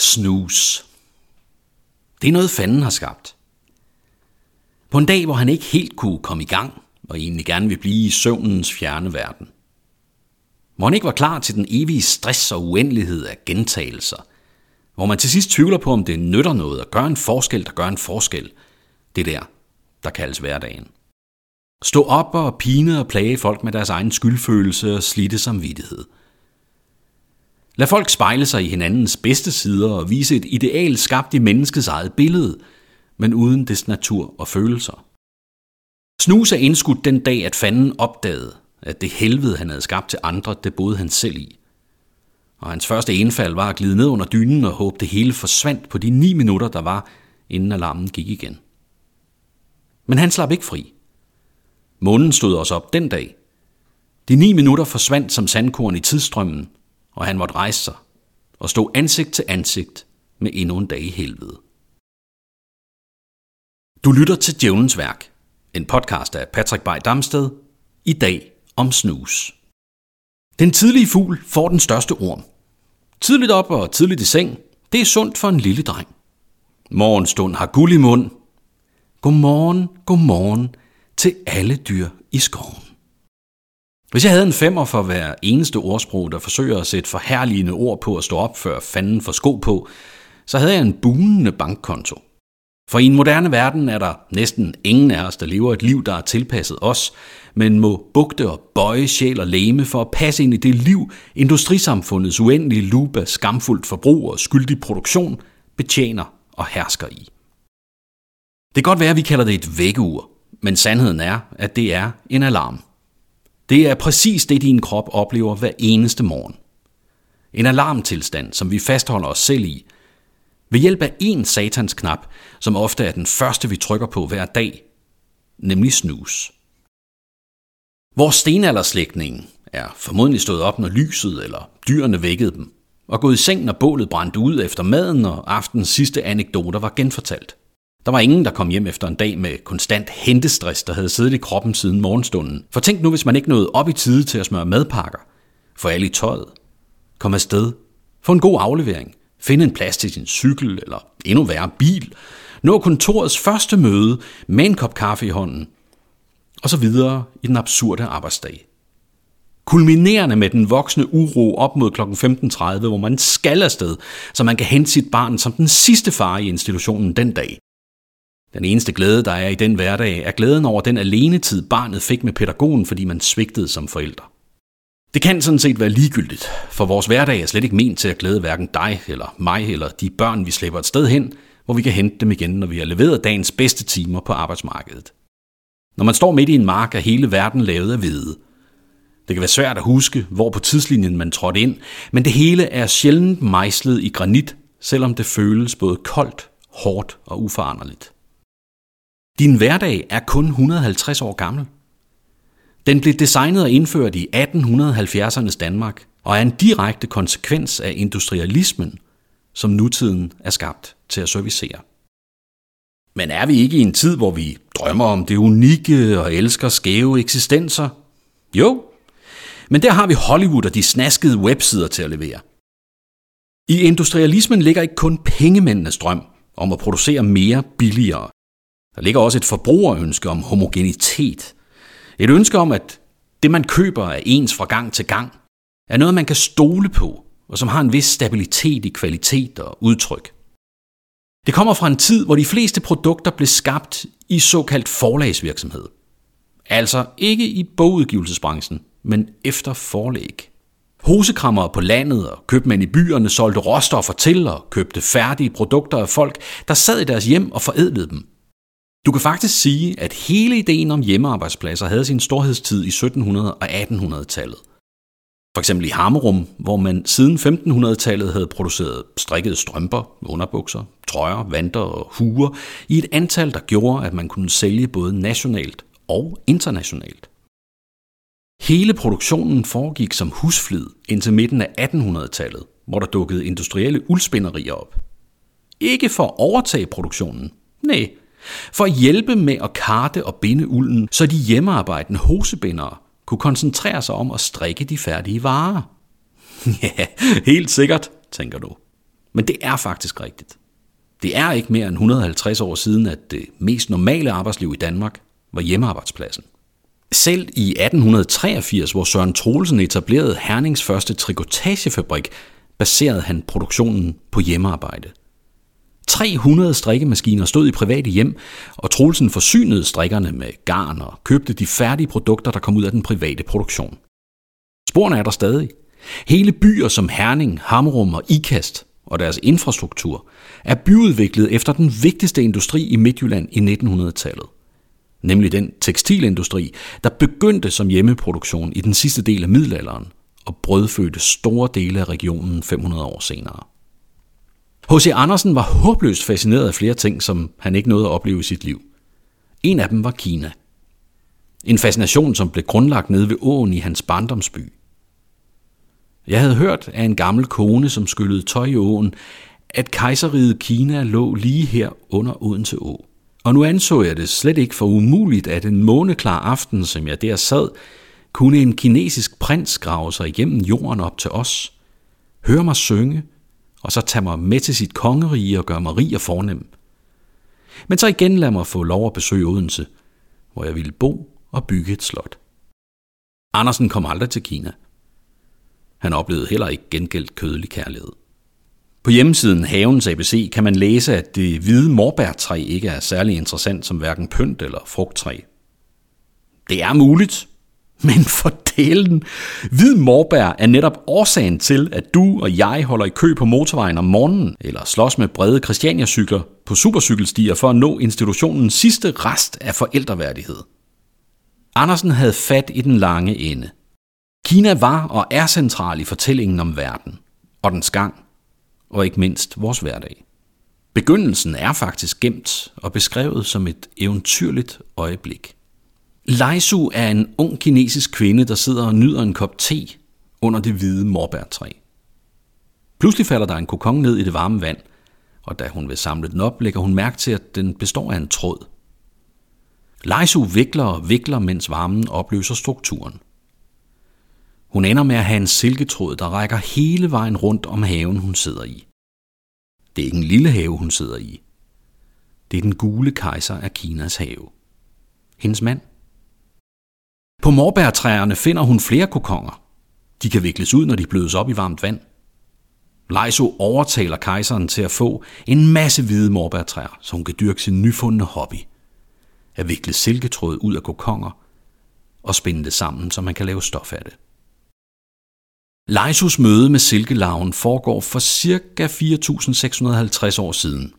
Snus. Det er noget fanden har skabt. På en dag, hvor han ikke helt kunne komme i gang, og egentlig gerne vil blive i søvnens fjerne verden. Hvor han ikke var klar til den evige stress og uendelighed af gentagelser. Hvor man til sidst tvivler på, om det nytter noget at gøre en forskel, der gør en forskel. Det der, der kaldes hverdagen. Stå op og pine og plage folk med deres egen skyldfølelse og slitte samvittighed – Lad folk spejle sig i hinandens bedste sider og vise et ideal skabt i menneskets eget billede, men uden dets natur og følelser. Snus er indskudt den dag, at fanden opdagede, at det helvede, han havde skabt til andre, det boede han selv i. Og hans første indfald var at glide ned under dynen og håbe, det hele forsvandt på de ni minutter, der var, inden alarmen gik igen. Men han slap ikke fri. Månen stod os op den dag. De ni minutter forsvandt som sandkorn i tidsstrømmen, og han måtte rejse sig og stå ansigt til ansigt med endnu en dag i helvede. Du lytter til Djævlens Værk, en podcast af Patrick Bay Damsted, i dag om snus. Den tidlige fugl får den største orm. Tidligt op og tidligt i seng, det er sundt for en lille dreng. Morgenstund har guld i mund. Godmorgen, godmorgen til alle dyr i skoven. Hvis jeg havde en femmer for hver eneste ordsprog, der forsøger at sætte forherligende ord på at stå op før fanden for sko på, så havde jeg en bunende bankkonto. For i en moderne verden er der næsten ingen af os, der lever et liv, der er tilpasset os, men må bugte og bøje sjæl og læme for at passe ind i det liv, industrisamfundets uendelige loop af skamfuldt forbrug og skyldig produktion betjener og hersker i. Det kan godt være, at vi kalder det et vækkeur, men sandheden er, at det er en alarm. Det er præcis det, din krop oplever hver eneste morgen. En alarmtilstand, som vi fastholder os selv i, ved hjælp af en satans knap, som ofte er den første, vi trykker på hver dag, nemlig snus. Vores stenalderslægtning er formodentlig stået op, når lyset eller dyrene vækkede dem, og gået i seng, når bålet brændte ud efter maden, og aftens sidste anekdoter var genfortalt. Der var ingen, der kom hjem efter en dag med konstant hentestress, der havde siddet i kroppen siden morgenstunden. For tænk nu, hvis man ikke nåede op i tide til at smøre madpakker. Få alle i tøjet. Kom afsted. Få en god aflevering. Finde en plads til sin cykel, eller endnu værre bil. Nå kontorets første møde med en kop kaffe i hånden. Og så videre i den absurde arbejdsdag. Kulminerende med den voksne uro op mod kl. 15.30, hvor man skal afsted, så man kan hente sit barn som den sidste far i institutionen den dag. Den eneste glæde, der er i den hverdag, er glæden over den alenetid, barnet fik med pædagogen, fordi man svigtede som forældre. Det kan sådan set være ligegyldigt, for vores hverdag er slet ikke ment til at glæde hverken dig eller mig eller de børn, vi slæber et sted hen, hvor vi kan hente dem igen, når vi har leveret dagens bedste timer på arbejdsmarkedet. Når man står midt i en mark, er hele verden lavet af hvide. Det kan være svært at huske, hvor på tidslinjen man trådte ind, men det hele er sjældent mejslet i granit, selvom det føles både koldt, hårdt og uforanderligt. Din hverdag er kun 150 år gammel. Den blev designet og indført i 1870'ernes Danmark og er en direkte konsekvens af industrialismen, som nutiden er skabt til at servicere. Men er vi ikke i en tid, hvor vi drømmer om det unikke og elsker skæve eksistenser? Jo, men der har vi Hollywood og de snaskede websider til at levere. I industrialismen ligger ikke kun pengemændenes drøm om at producere mere billigere. Der ligger også et forbrugerønske om homogenitet. Et ønske om, at det man køber er ens fra gang til gang, er noget, man kan stole på, og som har en vis stabilitet i kvalitet og udtryk. Det kommer fra en tid, hvor de fleste produkter blev skabt i såkaldt forlagsvirksomhed. Altså ikke i bogudgivelsesbranchen, men efter forlæg. Hosekrammer på landet og købmænd i byerne solgte råstoffer til og købte færdige produkter af folk, der sad i deres hjem og forædlede dem. Du kan faktisk sige, at hele ideen om hjemmearbejdspladser havde sin storhedstid i 1700- og 1800-tallet. For eksempel i Hammerum, hvor man siden 1500-tallet havde produceret strikkede strømper, underbukser, trøjer, vanter og huer i et antal, der gjorde, at man kunne sælge både nationalt og internationalt. Hele produktionen foregik som husflid indtil midten af 1800-tallet, hvor der dukkede industrielle uldspinderier op. Ikke for at overtage produktionen, nej, for at hjælpe med at karte og binde ulden, så de hjemmearbejdende hosebindere kunne koncentrere sig om at strikke de færdige varer. ja, helt sikkert, tænker du. Men det er faktisk rigtigt. Det er ikke mere end 150 år siden, at det mest normale arbejdsliv i Danmark var hjemmearbejdspladsen. Selv i 1883, hvor Søren Troelsen etablerede Hernings første trikotagefabrik, baserede han produktionen på hjemmearbejde. 300 strikkemaskiner stod i private hjem, og Troelsen forsynede strikkerne med garn og købte de færdige produkter, der kom ud af den private produktion. Sporene er der stadig. Hele byer som Herning, Hamrum og Ikast og deres infrastruktur er byudviklet efter den vigtigste industri i Midtjylland i 1900-tallet. Nemlig den tekstilindustri, der begyndte som hjemmeproduktion i den sidste del af middelalderen og brødfødte store dele af regionen 500 år senere. H.C. Andersen var håbløst fascineret af flere ting, som han ikke nåede at opleve i sit liv. En af dem var Kina. En fascination, som blev grundlagt nede ved åen i hans barndomsby. Jeg havde hørt af en gammel kone, som skyllede tøj i åen, at kejseriet Kina lå lige her under Odense Å. Og nu anså jeg det slet ikke for umuligt, at en måneklar aften, som jeg der sad, kunne en kinesisk prins grave sig igennem jorden op til os, høre mig synge, og så tage mig med til sit kongerige og gøre mig rig og fornem. Men så igen lad mig få lov at besøge Odense, hvor jeg ville bo og bygge et slot. Andersen kom aldrig til Kina. Han oplevede heller ikke gengældt kødelig kærlighed. På hjemmesiden Havens ABC kan man læse, at det hvide morbærtræ ikke er særlig interessant som hverken pynt eller frugttræ. Det er muligt, men for delen, hvid morbær er netop årsagen til, at du og jeg holder i kø på motorvejen om morgenen, eller slås med brede Christiania-cykler på supercykelstier for at nå institutionens sidste rest af forældreværdighed. Andersen havde fat i den lange ende. Kina var og er central i fortællingen om verden, og dens gang, og ikke mindst vores hverdag. Begyndelsen er faktisk gemt og beskrevet som et eventyrligt øjeblik. Laisu er en ung kinesisk kvinde, der sidder og nyder en kop te under det hvide morbærtræ. Pludselig falder der en kokon ned i det varme vand, og da hun vil samle den op, lægger hun mærke til, at den består af en tråd. Laisu vikler og vikler, mens varmen opløser strukturen. Hun ender med at have en silketråd, der rækker hele vejen rundt om haven, hun sidder i. Det er ikke en lille have, hun sidder i. Det er den gule kejser af Kinas have. Hendes mand. På morbærtræerne finder hun flere kokonger. De kan vikles ud, når de blødes op i varmt vand. Leiso overtaler kejseren til at få en masse hvide morbærtræer, så hun kan dyrke sin nyfundne hobby. At vikle silketråd ud af kokonger og spænde det sammen, så man kan lave stof af det. Leisos møde med silkelarven foregår for ca. 4.650 år siden.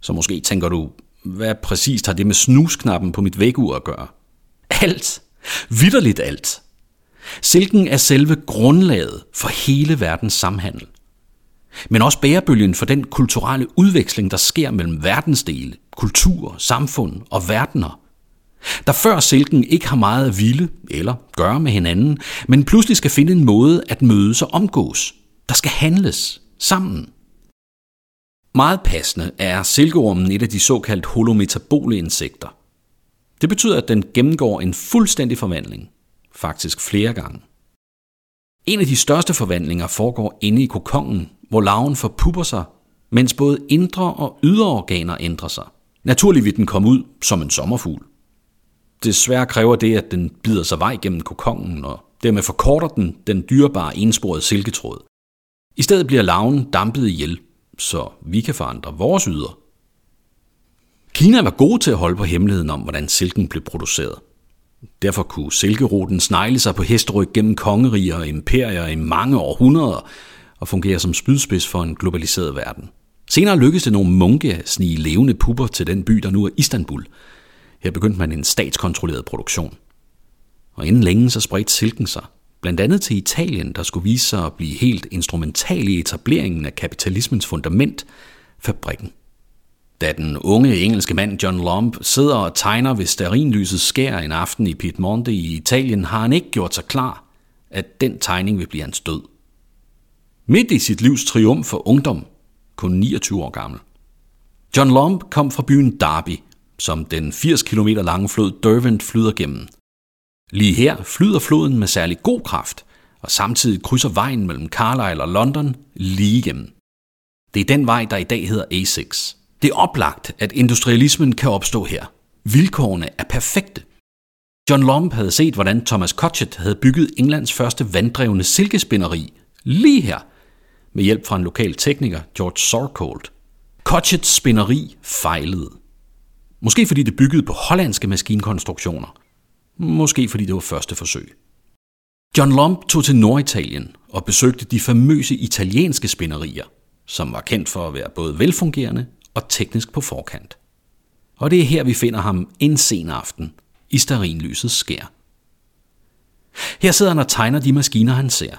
Så måske tænker du, hvad præcist har det med snusknappen på mit vægur at gøre? Alt! Vitterligt alt. Silken er selve grundlaget for hele verdens samhandel. Men også bærebølgen for den kulturelle udveksling, der sker mellem verdensdele, kultur, samfund og verdener. Der før silken ikke har meget at ville eller gøre med hinanden, men pludselig skal finde en måde at mødes og omgås. Der skal handles sammen. Meget passende er silkeormen et af de såkaldt holometabole insekter. Det betyder, at den gennemgår en fuldstændig forvandling, faktisk flere gange. En af de største forvandlinger foregår inde i kokongen, hvor larven forpupper sig, mens både indre og ydre organer ændrer sig. Naturligt vil den komme ud som en sommerfugl. Desværre kræver det, at den bider sig vej gennem kokongen, og dermed forkorter den den dyrebare ensporede silketråd. I stedet bliver larven dampet ihjel, så vi kan forandre vores yder Kina var gode til at holde på hemmeligheden om, hvordan silken blev produceret. Derfor kunne silkeruten snegle sig på hesteryg gennem kongeriger og imperier i mange århundreder og fungere som spydspids for en globaliseret verden. Senere lykkedes det nogle munke at snige levende pupper til den by, der nu er Istanbul. Her begyndte man en statskontrolleret produktion. Og inden længe så spredte silken sig, blandt andet til Italien, der skulle vise sig at blive helt instrumental i etableringen af kapitalismens fundament, fabrikken. Da den unge engelske mand John Lomb sidder og tegner ved sterinlysets skær en aften i Piedmonte i Italien, har han ikke gjort sig klar, at den tegning vil blive hans død. Midt i sit livs triumf for ungdom, kun 29 år gammel. John Lomb kom fra byen Derby, som den 80 km lange flod Derwent flyder gennem. Lige her flyder floden med særlig god kraft, og samtidig krydser vejen mellem Carlisle og London lige igennem. Det er den vej, der i dag hedder A6. Det er oplagt, at industrialismen kan opstå her. Vilkårene er perfekte. John Lomb havde set, hvordan Thomas Cotchet havde bygget Englands første vanddrevne silkespinderi lige her, med hjælp fra en lokal tekniker, George Sorkold. Cotchets spinderi fejlede. Måske fordi det byggede på hollandske maskinkonstruktioner. Måske fordi det var første forsøg. John Lomb tog til Norditalien og besøgte de famøse italienske spinderier, som var kendt for at være både velfungerende og teknisk på forkant. Og det er her, vi finder ham en sen aften i starinlysets skær. Her sidder han og tegner de maskiner, han ser.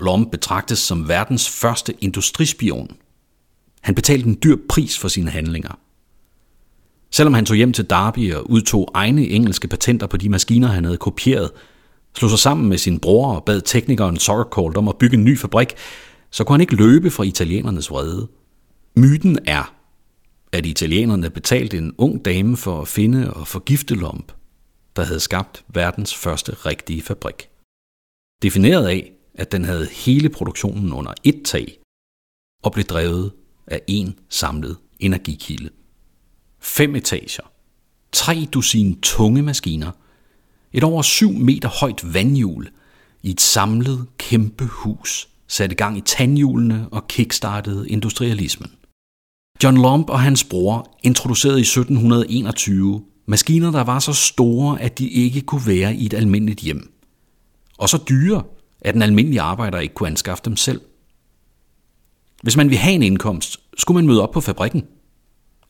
Lom betragtes som verdens første industrispion. Han betalte en dyr pris for sine handlinger. Selvom han tog hjem til Derby og udtog egne engelske patenter på de maskiner, han havde kopieret, slog sig sammen med sin bror og bad teknikeren Sorkold om at bygge en ny fabrik, så kunne han ikke løbe fra italienernes vrede. Myten er, at italienerne betalte en ung dame for at finde og forgifte Lomb, der havde skabt verdens første rigtige fabrik. Defineret af, at den havde hele produktionen under ét tag og blev drevet af én samlet energikilde. Fem etager, tre dusin tunge maskiner, et over syv meter højt vandhjul i et samlet kæmpe hus satte gang i tandhjulene og kickstartede industrialismen. John Lomb og hans bror introducerede i 1721 maskiner, der var så store, at de ikke kunne være i et almindeligt hjem. Og så dyre, at den almindelige arbejder ikke kunne anskaffe dem selv. Hvis man vil have en indkomst, skulle man møde op på fabrikken.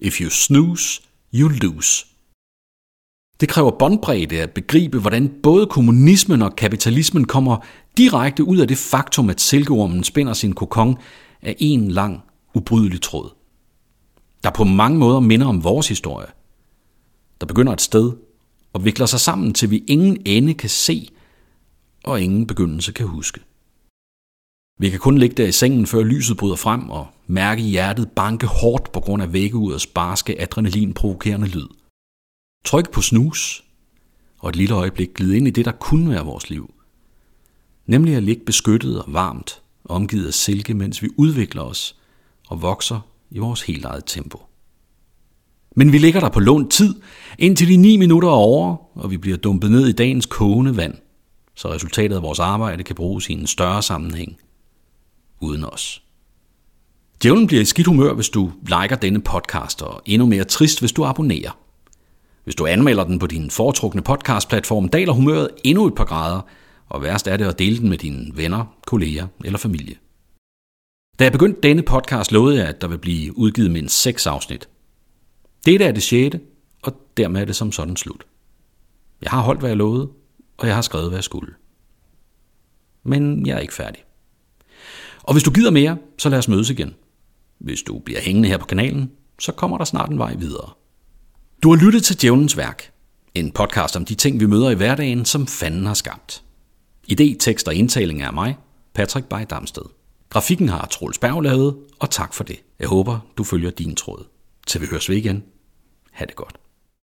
If you snooze, you lose. Det kræver båndbredde at begribe, hvordan både kommunismen og kapitalismen kommer direkte ud af det faktum, at silkeormen spænder sin kokon af en lang, ubrydelig tråd. Der på mange måder minder om vores historie. Der begynder et sted og vikler sig sammen, til vi ingen ende kan se og ingen begyndelse kan huske. Vi kan kun ligge der i sengen, før lyset bryder frem og mærke hjertet banke hårdt på grund af vækkeurets barske adrenalin-provokerende lyd. Tryk på snus, og et lille øjeblik glide ind i det, der kunne være vores liv. Nemlig at ligge beskyttet og varmt, omgivet af silke, mens vi udvikler os og vokser i vores helt eget tempo. Men vi ligger der på lånt tid, indtil de ni minutter er over, og vi bliver dumpet ned i dagens kogende vand, så resultatet af vores arbejde kan bruges i en større sammenhæng uden os. Djævlen bliver i skidt humør, hvis du liker denne podcast, og endnu mere trist, hvis du abonnerer. Hvis du anmelder den på din foretrukne podcastplatform, daler humøret endnu et par grader, og værst er det at dele den med dine venner, kolleger eller familie. Da jeg begyndte denne podcast, lovede jeg, at der vil blive udgivet mindst seks afsnit. Dette er det sjette, og dermed er det som sådan slut. Jeg har holdt, hvad jeg lovede, og jeg har skrevet, hvad jeg skulle. Men jeg er ikke færdig. Og hvis du gider mere, så lad os mødes igen. Hvis du bliver hængende her på kanalen, så kommer der snart en vej videre. Du har lyttet til Djævnens Værk, en podcast om de ting, vi møder i hverdagen, som fanden har skabt. Idé, tekst og indtaling er mig, Patrick Bay Damsted. Grafikken har Troels Berg lavet, og tak for det. Jeg håber, du følger din tråd. Til vi høres ved igen. Ha' det godt.